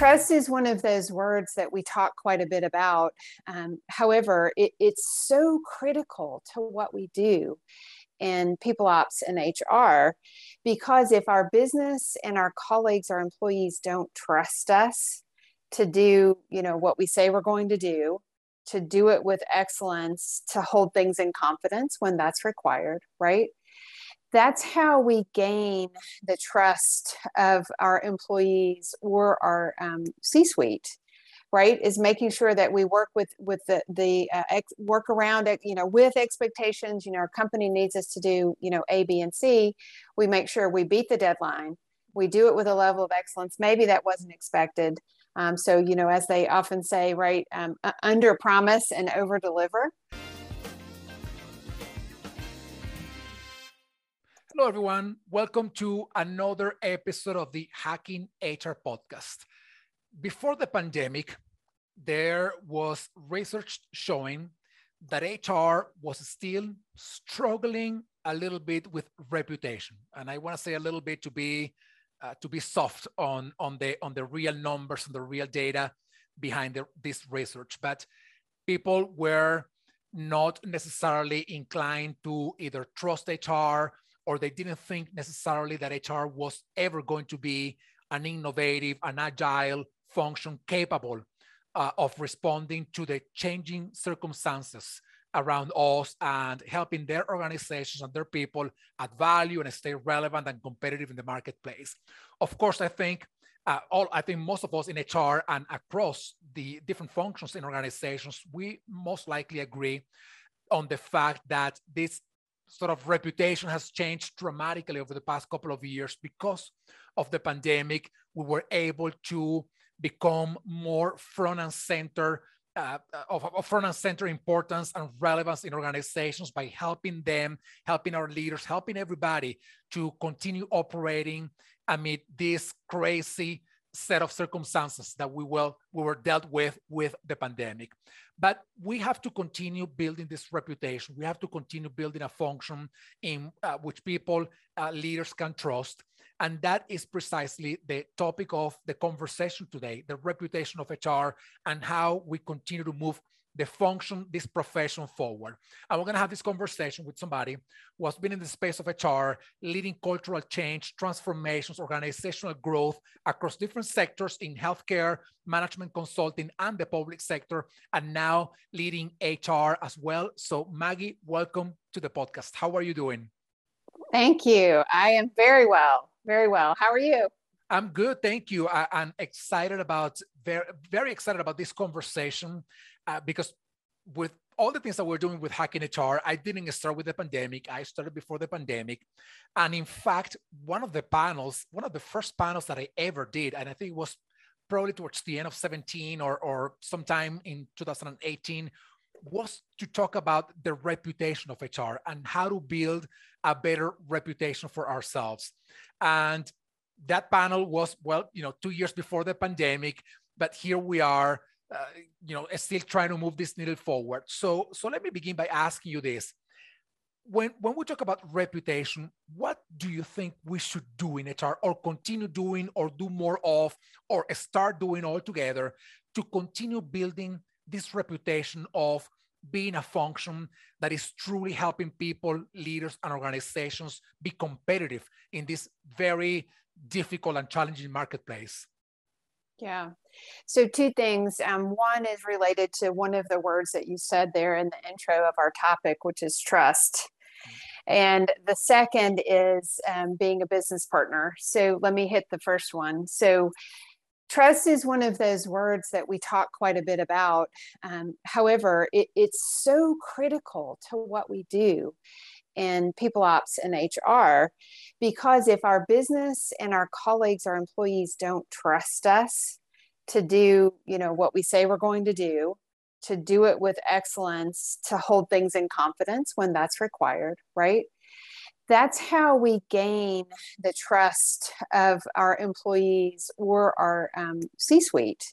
trust is one of those words that we talk quite a bit about. Um, however, it, it's so critical to what we do in people ops and HR because if our business and our colleagues, our employees don't trust us to do, you know, what we say we're going to do, to do it with excellence, to hold things in confidence when that's required, right? That's how we gain the trust of our employees or our um, c-suite right? Is making sure that we work with with the the uh, ex- work around you know with expectations. You know our company needs us to do you know a b and c. We make sure we beat the deadline. We do it with a level of excellence. Maybe that wasn't expected. Um, so you know as they often say right um, under promise and over deliver Hello, everyone. Welcome to another episode of the Hacking HR podcast. Before the pandemic, there was research showing that HR was still struggling a little bit with reputation, and I want to say a little bit to be uh, to be soft on on the on the real numbers and the real data behind the, this research. But people were not necessarily inclined to either trust HR or they didn't think necessarily that HR was ever going to be an innovative, an agile function capable uh, of responding to the changing circumstances around us and helping their organizations and their people add value and stay relevant and competitive in the marketplace. Of course, I think uh, all I think most of us in HR and across the different functions in organizations, we most likely agree on the fact that this sort of reputation has changed dramatically over the past couple of years because of the pandemic. We were able to become more front and center uh, of, of, front and center importance and relevance in organizations by helping them, helping our leaders, helping everybody to continue operating amid this crazy set of circumstances that we will we were dealt with with the pandemic but we have to continue building this reputation. We have to continue building a function in uh, which people uh, leaders can trust. And that is precisely the topic of the conversation today the reputation of hr and how we continue to move the function, this profession forward. And we're going to have this conversation with somebody who has been in the space of HR, leading cultural change, transformations, organizational growth across different sectors in healthcare, management consulting, and the public sector, and now leading HR as well. So, Maggie, welcome to the podcast. How are you doing? Thank you. I am very well, very well. How are you? I'm good, thank you. I, am excited about very very excited about this conversation uh, because with all the things that we're doing with hacking HR, I didn't start with the pandemic. I started before the pandemic. And in fact, one of the panels, one of the first panels that I ever did, and I think it was probably towards the end of 17 or, or sometime in 2018, was to talk about the reputation of HR and how to build a better reputation for ourselves. And that panel was, well, you know, two years before the pandemic, but here we are uh, you know, still trying to move this needle forward. So, so let me begin by asking you this. When, when we talk about reputation, what do you think we should do in HR or continue doing or do more of or start doing altogether to continue building this reputation of being a function that is truly helping people, leaders, and organizations be competitive in this very difficult and challenging marketplace? Yeah. So, two things. Um, one is related to one of the words that you said there in the intro of our topic, which is trust. And the second is um, being a business partner. So, let me hit the first one. So, trust is one of those words that we talk quite a bit about. Um, however, it, it's so critical to what we do in people ops and HR because if our business and our colleagues, our employees don't trust us to do, you know, what we say we're going to do, to do it with excellence, to hold things in confidence when that's required, right? That's how we gain the trust of our employees or our um, C suite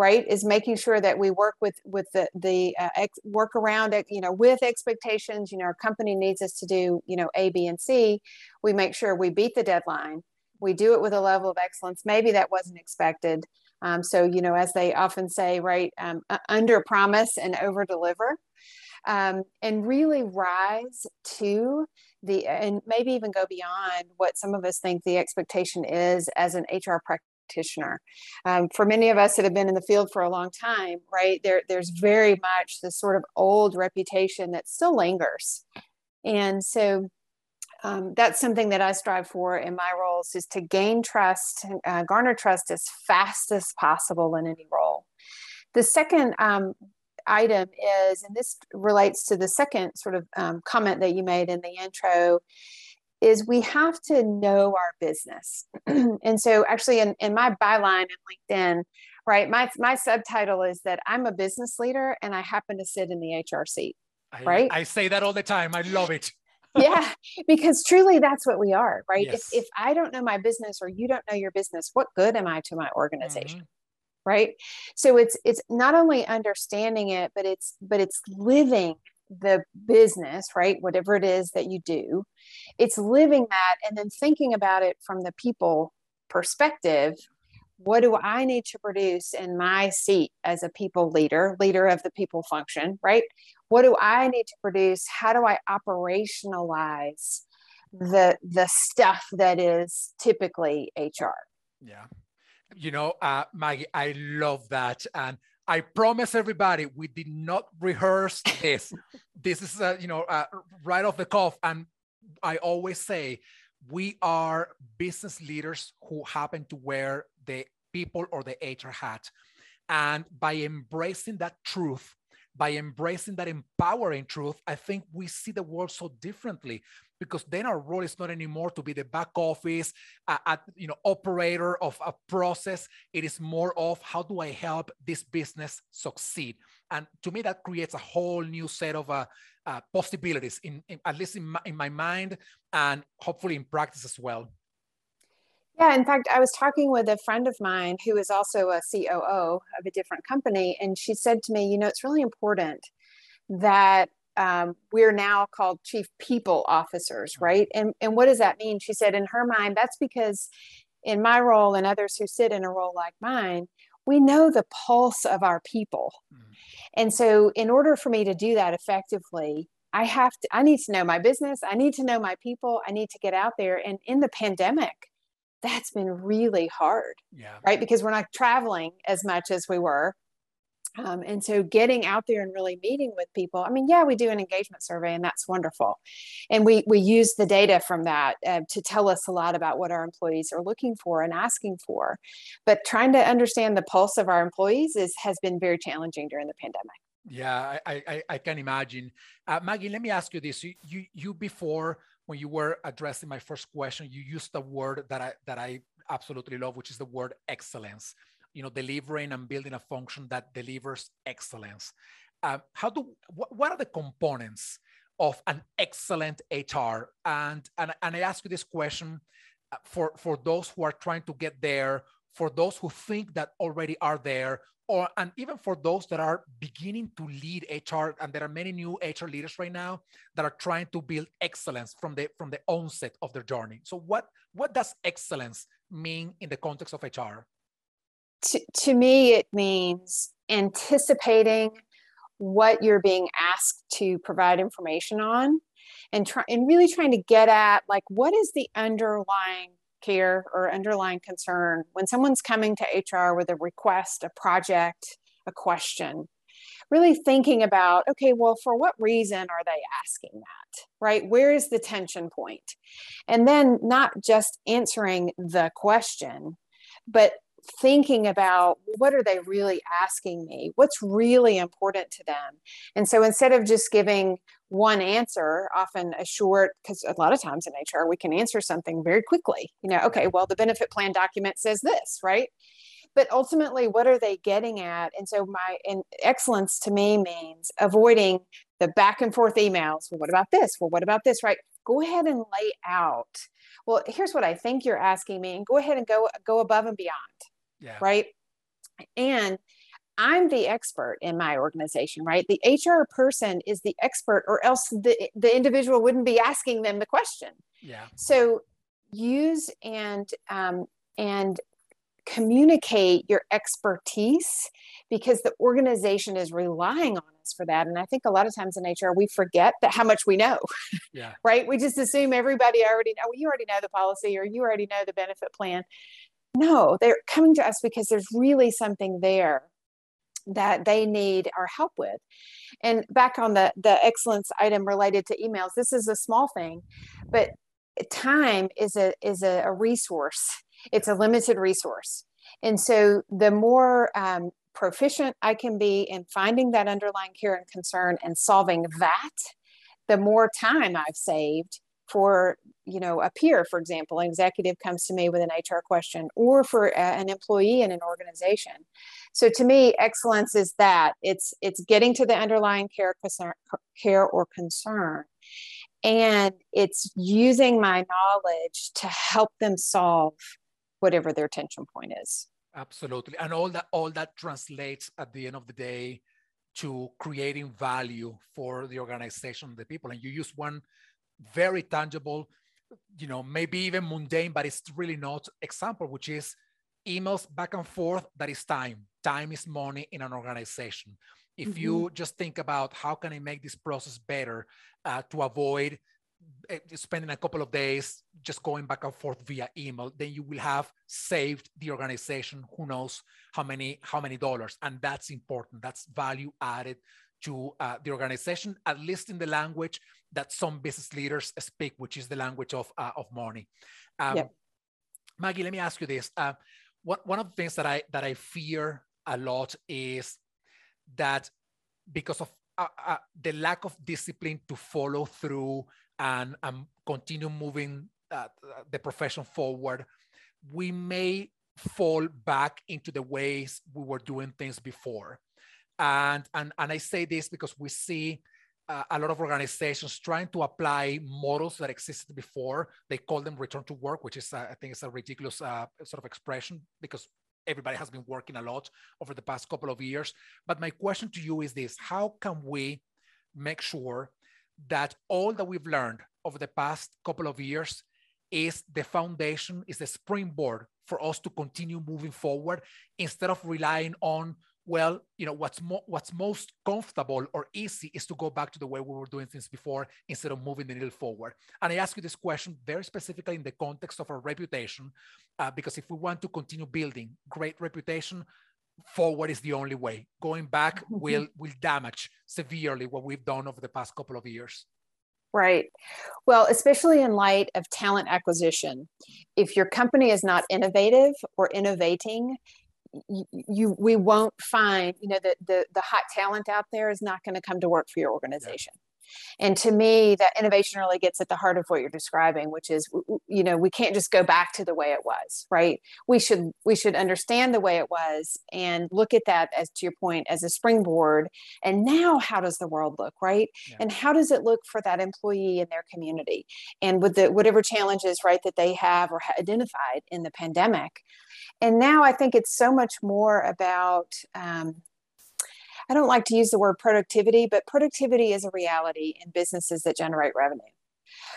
right is making sure that we work with with the the uh, ex- work around it you know with expectations you know our company needs us to do you know a b and c. We make sure we beat the deadline. We do it with a level of excellence. Maybe that wasn't expected. Um, so, you know, as they often say, right, um, under promise and over deliver, um, and really rise to the, and maybe even go beyond what some of us think the expectation is as an HR practitioner. Um, for many of us that have been in the field for a long time, right, there, there's very much this sort of old reputation that still lingers. And so, um, that's something that I strive for in my roles is to gain trust, uh, garner trust as fast as possible in any role. The second um, item is, and this relates to the second sort of um, comment that you made in the intro, is we have to know our business. and so, actually, in, in my byline in LinkedIn, right, my, my subtitle is that I'm a business leader and I happen to sit in the HR seat. Right. I, I say that all the time. I love it yeah, because truly that's what we are, right? Yes. If, if I don't know my business or you don't know your business, what good am I to my organization? Mm-hmm. Right. So it's it's not only understanding it, but it's but it's living the business, right? Whatever it is that you do, it's living that and then thinking about it from the people perspective. What do I need to produce in my seat as a people leader, leader of the people function, right? what do i need to produce how do i operationalize the the stuff that is typically hr yeah you know uh, maggie i love that and i promise everybody we did not rehearse this. This is uh, you know uh, right off the cuff. And i always say we are business leaders who happen to wear the people or the hr hat. And by embracing that truth by embracing that empowering truth, I think we see the world so differently because then our role is not anymore to be the back office, uh, at, you know, operator of a process. It is more of how do I help this business succeed? And to me, that creates a whole new set of uh, uh, possibilities, in, in, at least in my, in my mind, and hopefully in practice as well. Yeah, in fact, I was talking with a friend of mine who is also a COO of a different company, and she said to me, You know, it's really important that um, we're now called chief people officers, mm-hmm. right? And, and what does that mean? She said, In her mind, that's because in my role and others who sit in a role like mine, we know the pulse of our people. Mm-hmm. And so, in order for me to do that effectively, I have to, I need to know my business. I need to know my people. I need to get out there. And in the pandemic, that's been really hard. Yeah. Right. Because we're not traveling as much as we were. Um, and so getting out there and really meeting with people, I mean, yeah, we do an engagement survey and that's wonderful. And we, we use the data from that uh, to tell us a lot about what our employees are looking for and asking for. But trying to understand the pulse of our employees is, has been very challenging during the pandemic. Yeah, I, I, I can imagine. Uh, Maggie, let me ask you this. You, you, you before when you were addressing my first question, you used the word that I that I absolutely love, which is the word excellence. You know, delivering and building a function that delivers excellence. Uh, how do what, what are the components of an excellent HR? And and and I ask you this question uh, for for those who are trying to get there, for those who think that already are there, or and even for those that are beginning to lead HR, and there are many new HR leaders right now that are trying to build excellence from the from the onset of their journey. So what what does excellence mean in the context of HR? To, to me, it means anticipating what you're being asked to provide information on and try and really trying to get at like what is the underlying care or underlying concern when someone's coming to HR with a request, a project, a question, really thinking about, okay, well, for what reason are they asking that, right? Where is the tension point? And then not just answering the question, but thinking about what are they really asking me? What's really important to them? And so instead of just giving one answer often a short because a lot of times in hr we can answer something very quickly you know okay well the benefit plan document says this right? But ultimately what are they getting at? And so my and excellence to me means avoiding the back and forth emails well what about this? Well what about this? Right? Go ahead and lay out well here's what i think you're asking me and go ahead and go go above and beyond yeah. right? And i'm the expert in my organization right? The hr person is the expert or else the, the individual wouldn't be asking them the question. Yeah. So use and um, and communicate your expertise because the organization is relying on us for that. And i think a lot of times in hr we forget that how much we know yeah. right? We just assume everybody already know well, you already know the policy or you already know the benefit plan no they're coming to us because there's really something there that they need our help with. And back on the the excellence item related to emails this is a small thing but time is a is a, a resource. It's a limited resource. And so the more um, proficient i can be in finding that underlying care and concern and solving that the more time i've saved for you know a peer for example an executive comes to me with an hr question or for a, an employee in an organization. So to me excellence is that. It's it's getting to the underlying care concern, care or concern. And it's using my knowledge to help them solve whatever their tension point is. Absolutely. And all that all that translates at the end of the day to creating value for the organization the people. And you use one very tangible you know maybe even mundane but it's really not example which is emails back and forth that is time. Time is money in an organization. If mm-hmm. you just think about how can i make this process better uh, to avoid eh, spending a couple of days just going back and forth via email then you will have saved the organization who knows how many how many dollars. And that's important. That's value added to uh, the organization at least in the language that some business leaders speak which is the language of uh, of money um, yep. maggie let me ask you this uh, what, one of the things that i that i fear a lot is that because of uh, uh, the lack of discipline to follow through and, and continue moving uh, the profession forward, we may fall back into the ways we were doing things before. And, and, and I say this because we see uh, a lot of organizations trying to apply models that existed before. They call them return to work, which is, uh, I think, is a ridiculous uh, sort of expression because everybody has been working a lot over the past couple of years. But my question to you is this How can we make sure that all that we've learned over the past couple of years is the foundation, is the springboard for us to continue moving forward instead of relying on well, you know, what's mo- what's most comfortable or easy is to go back to the way we were doing things before instead of moving the needle forward. And I ask you this question very specifically in the context of our reputation, uh, because if we want to continue building great reputation, forward is the only way. Going back mm-hmm. will will damage severely what we've done over the past couple of years. Right. Well, especially in light of talent acquisition, if your company is not innovative or innovating, you, you we won't find you know the, the the hot talent out there is not going to come to work for your organization yeah. And to me, that innovation really gets at the heart of what you're describing, which is, you know, we can't just go back to the way it was, right? We should we should understand the way it was and look at that as to your point as a springboard. And now, how does the world look, right? Yeah. And how does it look for that employee in their community, and with the whatever challenges, right, that they have or identified in the pandemic. And now I think it's so much more about um, I don't like to use the word productivity, but productivity is a reality in businesses that generate revenue.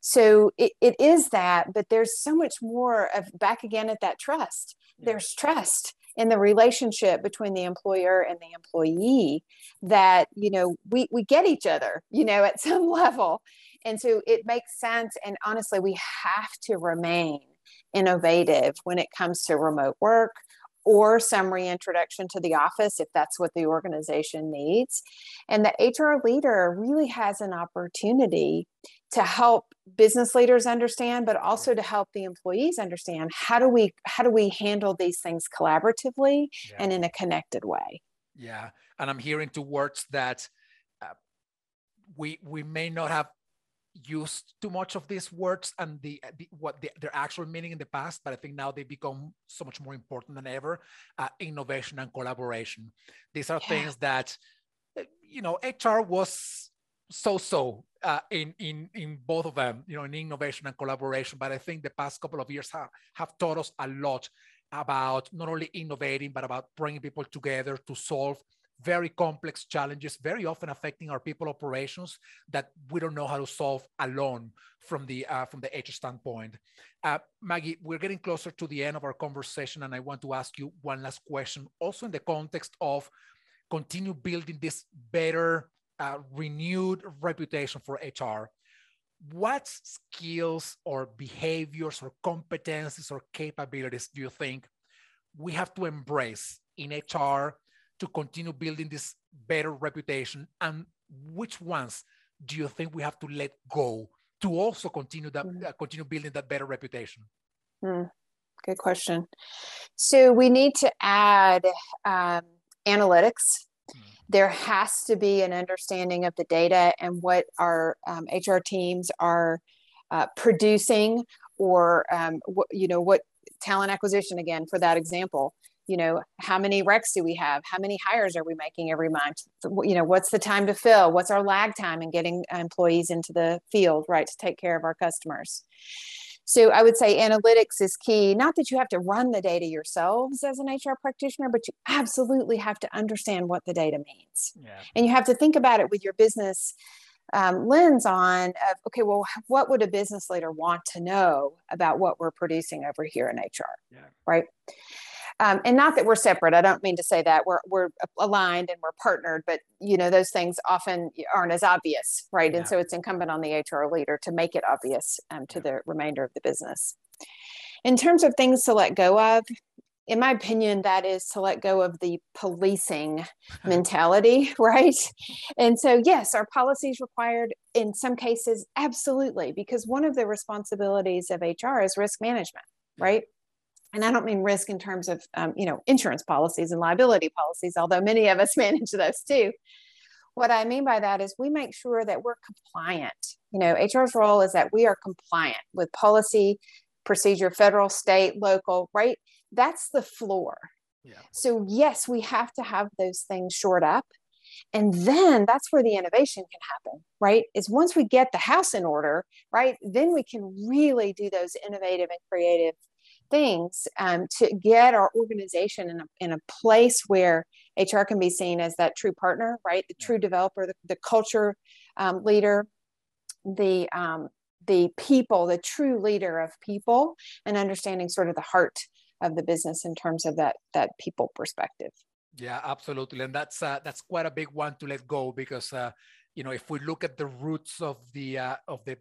So it, it is that, but there's so much more of back again at that trust. There's trust in the relationship between the employer and the employee that, you know, we, we get each other, you know, at some level. And so it makes sense. And honestly, we have to remain innovative when it comes to remote work or some reintroduction to the office if that's what the organization needs. And the HR leader really has an opportunity to help business leaders understand but also to help the employees understand how do we how do we handle these things collaboratively yeah. and in a connected way yeah and i'm hearing two words that uh, we we may not have used too much of these words and the, the what the, their actual meaning in the past, but I think now they become so much more important than ever. Uh, innovation and collaboration. These are yeah. things that uh, you know HR was so-so uh, in in in both of them. You know, in innovation and collaboration. But I think the past couple of years have have taught us a lot about not only innovating but about bringing people together to solve very complex challenges, very often affecting our people operations that we don't know how to solve alone from the uh, from the HR standpoint. Uh, Maggie, we're getting closer to the end of our conversation, and I want to ask you one last question, also in the context of continue building this better, uh, renewed reputation for HR. What skills or behaviors or competencies or capabilities do you think we have to embrace in HR to continue building this better reputation? And which ones do you think we have to let go to also continue that mm. uh, continue building that better reputation? Mm. Good question. So we need to add um, analytics. Mm. There has to be an understanding of the data and what our um, HR teams are uh, producing, or um, what, you know what talent acquisition again for that example you know how many recs do we have? How many hires are we making every month? You know what's the time to fill? What's our lag time in getting employees into the field right to take care of our customers? So i would say analytics is key. Not that you have to run the data yourselves as an hr practitioner but you absolutely have to understand what the data means. Yeah. and you have to think about it with your business um, lens on of okay well what would a business leader want to know about what we're producing over here in hr yeah. right um, and not that we're separate i don't mean to say that we're, we're aligned and we're partnered but you know those things often aren't as obvious right yeah. and so it's incumbent on the hr leader to make it obvious um, to the remainder of the business in terms of things to let go of in my opinion, that is to let go of the policing mentality, right? And so, yes, our policies required in some cases, absolutely, because one of the responsibilities of HR is risk management, right? And I don't mean risk in terms of, um, you know, insurance policies and liability policies, although many of us manage those too. What I mean by that is we make sure that we're compliant. You know, HR's role is that we are compliant with policy, procedure, federal, state, local, right? that's the floor. Yeah. So, yes, we have to have those things shored up. And then that's where the innovation can happen, right? Is once we get the house in order, right? Then we can really do those innovative and creative things um, to get our organization in a, in a place where HR can be seen as that true partner, right? The true developer, the, the culture um, leader, the um, the people, the true leader of people, and understanding sort of the heart of the business in terms of that that people perspective yeah absolutely and that's uh, that's quite a big one to let go because uh, you know if we look at the roots of the uh, of the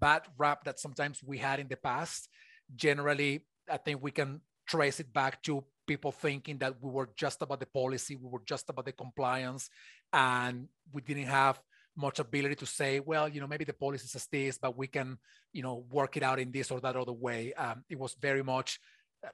bad rap that sometimes we had in the past generally i think we can trace it back to people thinking that we were just about the policy we were just about the compliance and we didn't have much ability to say well you know maybe the policy says this but we can you know work it out in this or that other way um, it was very much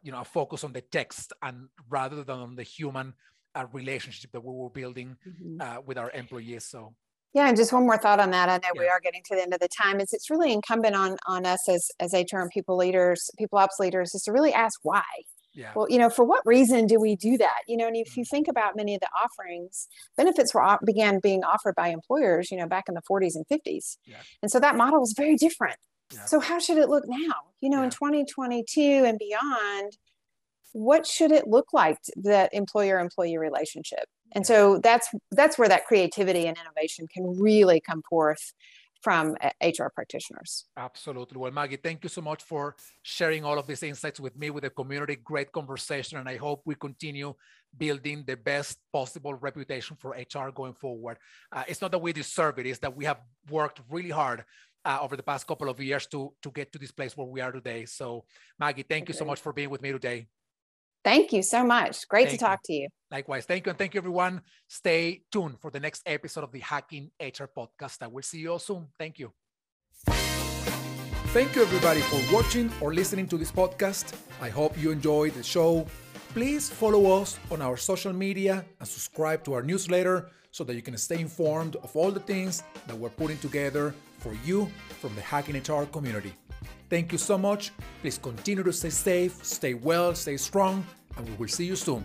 you know, a focus on the text and rather than on the human uh, relationship that we were building mm-hmm. uh, with our employees. So. Yeah, and just one more thought on that. I know yeah. we are getting to the end of the time. Is it's really incumbent on on us as as HR and people leaders, people ops leaders, is to really ask why. Yeah. Well, you know, for what reason do we do that? You know, and if you mm-hmm. think about many of the offerings, benefits were began being offered by employers, you know, back in the 40s and 50s, yeah. and so that model was very different. Yeah. So how should it look now? You know, in 2022 and beyond, what should it look like that employer employee relationship? And so that's that's where that creativity and innovation can really come forth from HR practitioners. Absolutely. Well, Maggie, thank you so much for sharing all of these insights with me, with the community. Great conversation. And I hope we continue building the best possible reputation for HR going forward. Uh, it's not that we deserve it, it's that we have worked really hard uh, over the past couple of years to to get to this place where we are today. So, Maggie, thank okay. you so much for being with me today. Thank you so much. Great thank to talk you. to you. Likewise. Thank you. And thank you, everyone. Stay tuned for the next episode of the Hacking HR podcast. I will see you all soon. Thank you. Thank you, everybody, for watching or listening to this podcast. I hope you enjoyed the show. Please follow us on our social media and subscribe to our newsletter so that you can stay informed of all the things that we're putting together for you from the Hacking HR community. Thank you so much. Please continue to stay safe, stay well, stay strong, and we will see you soon.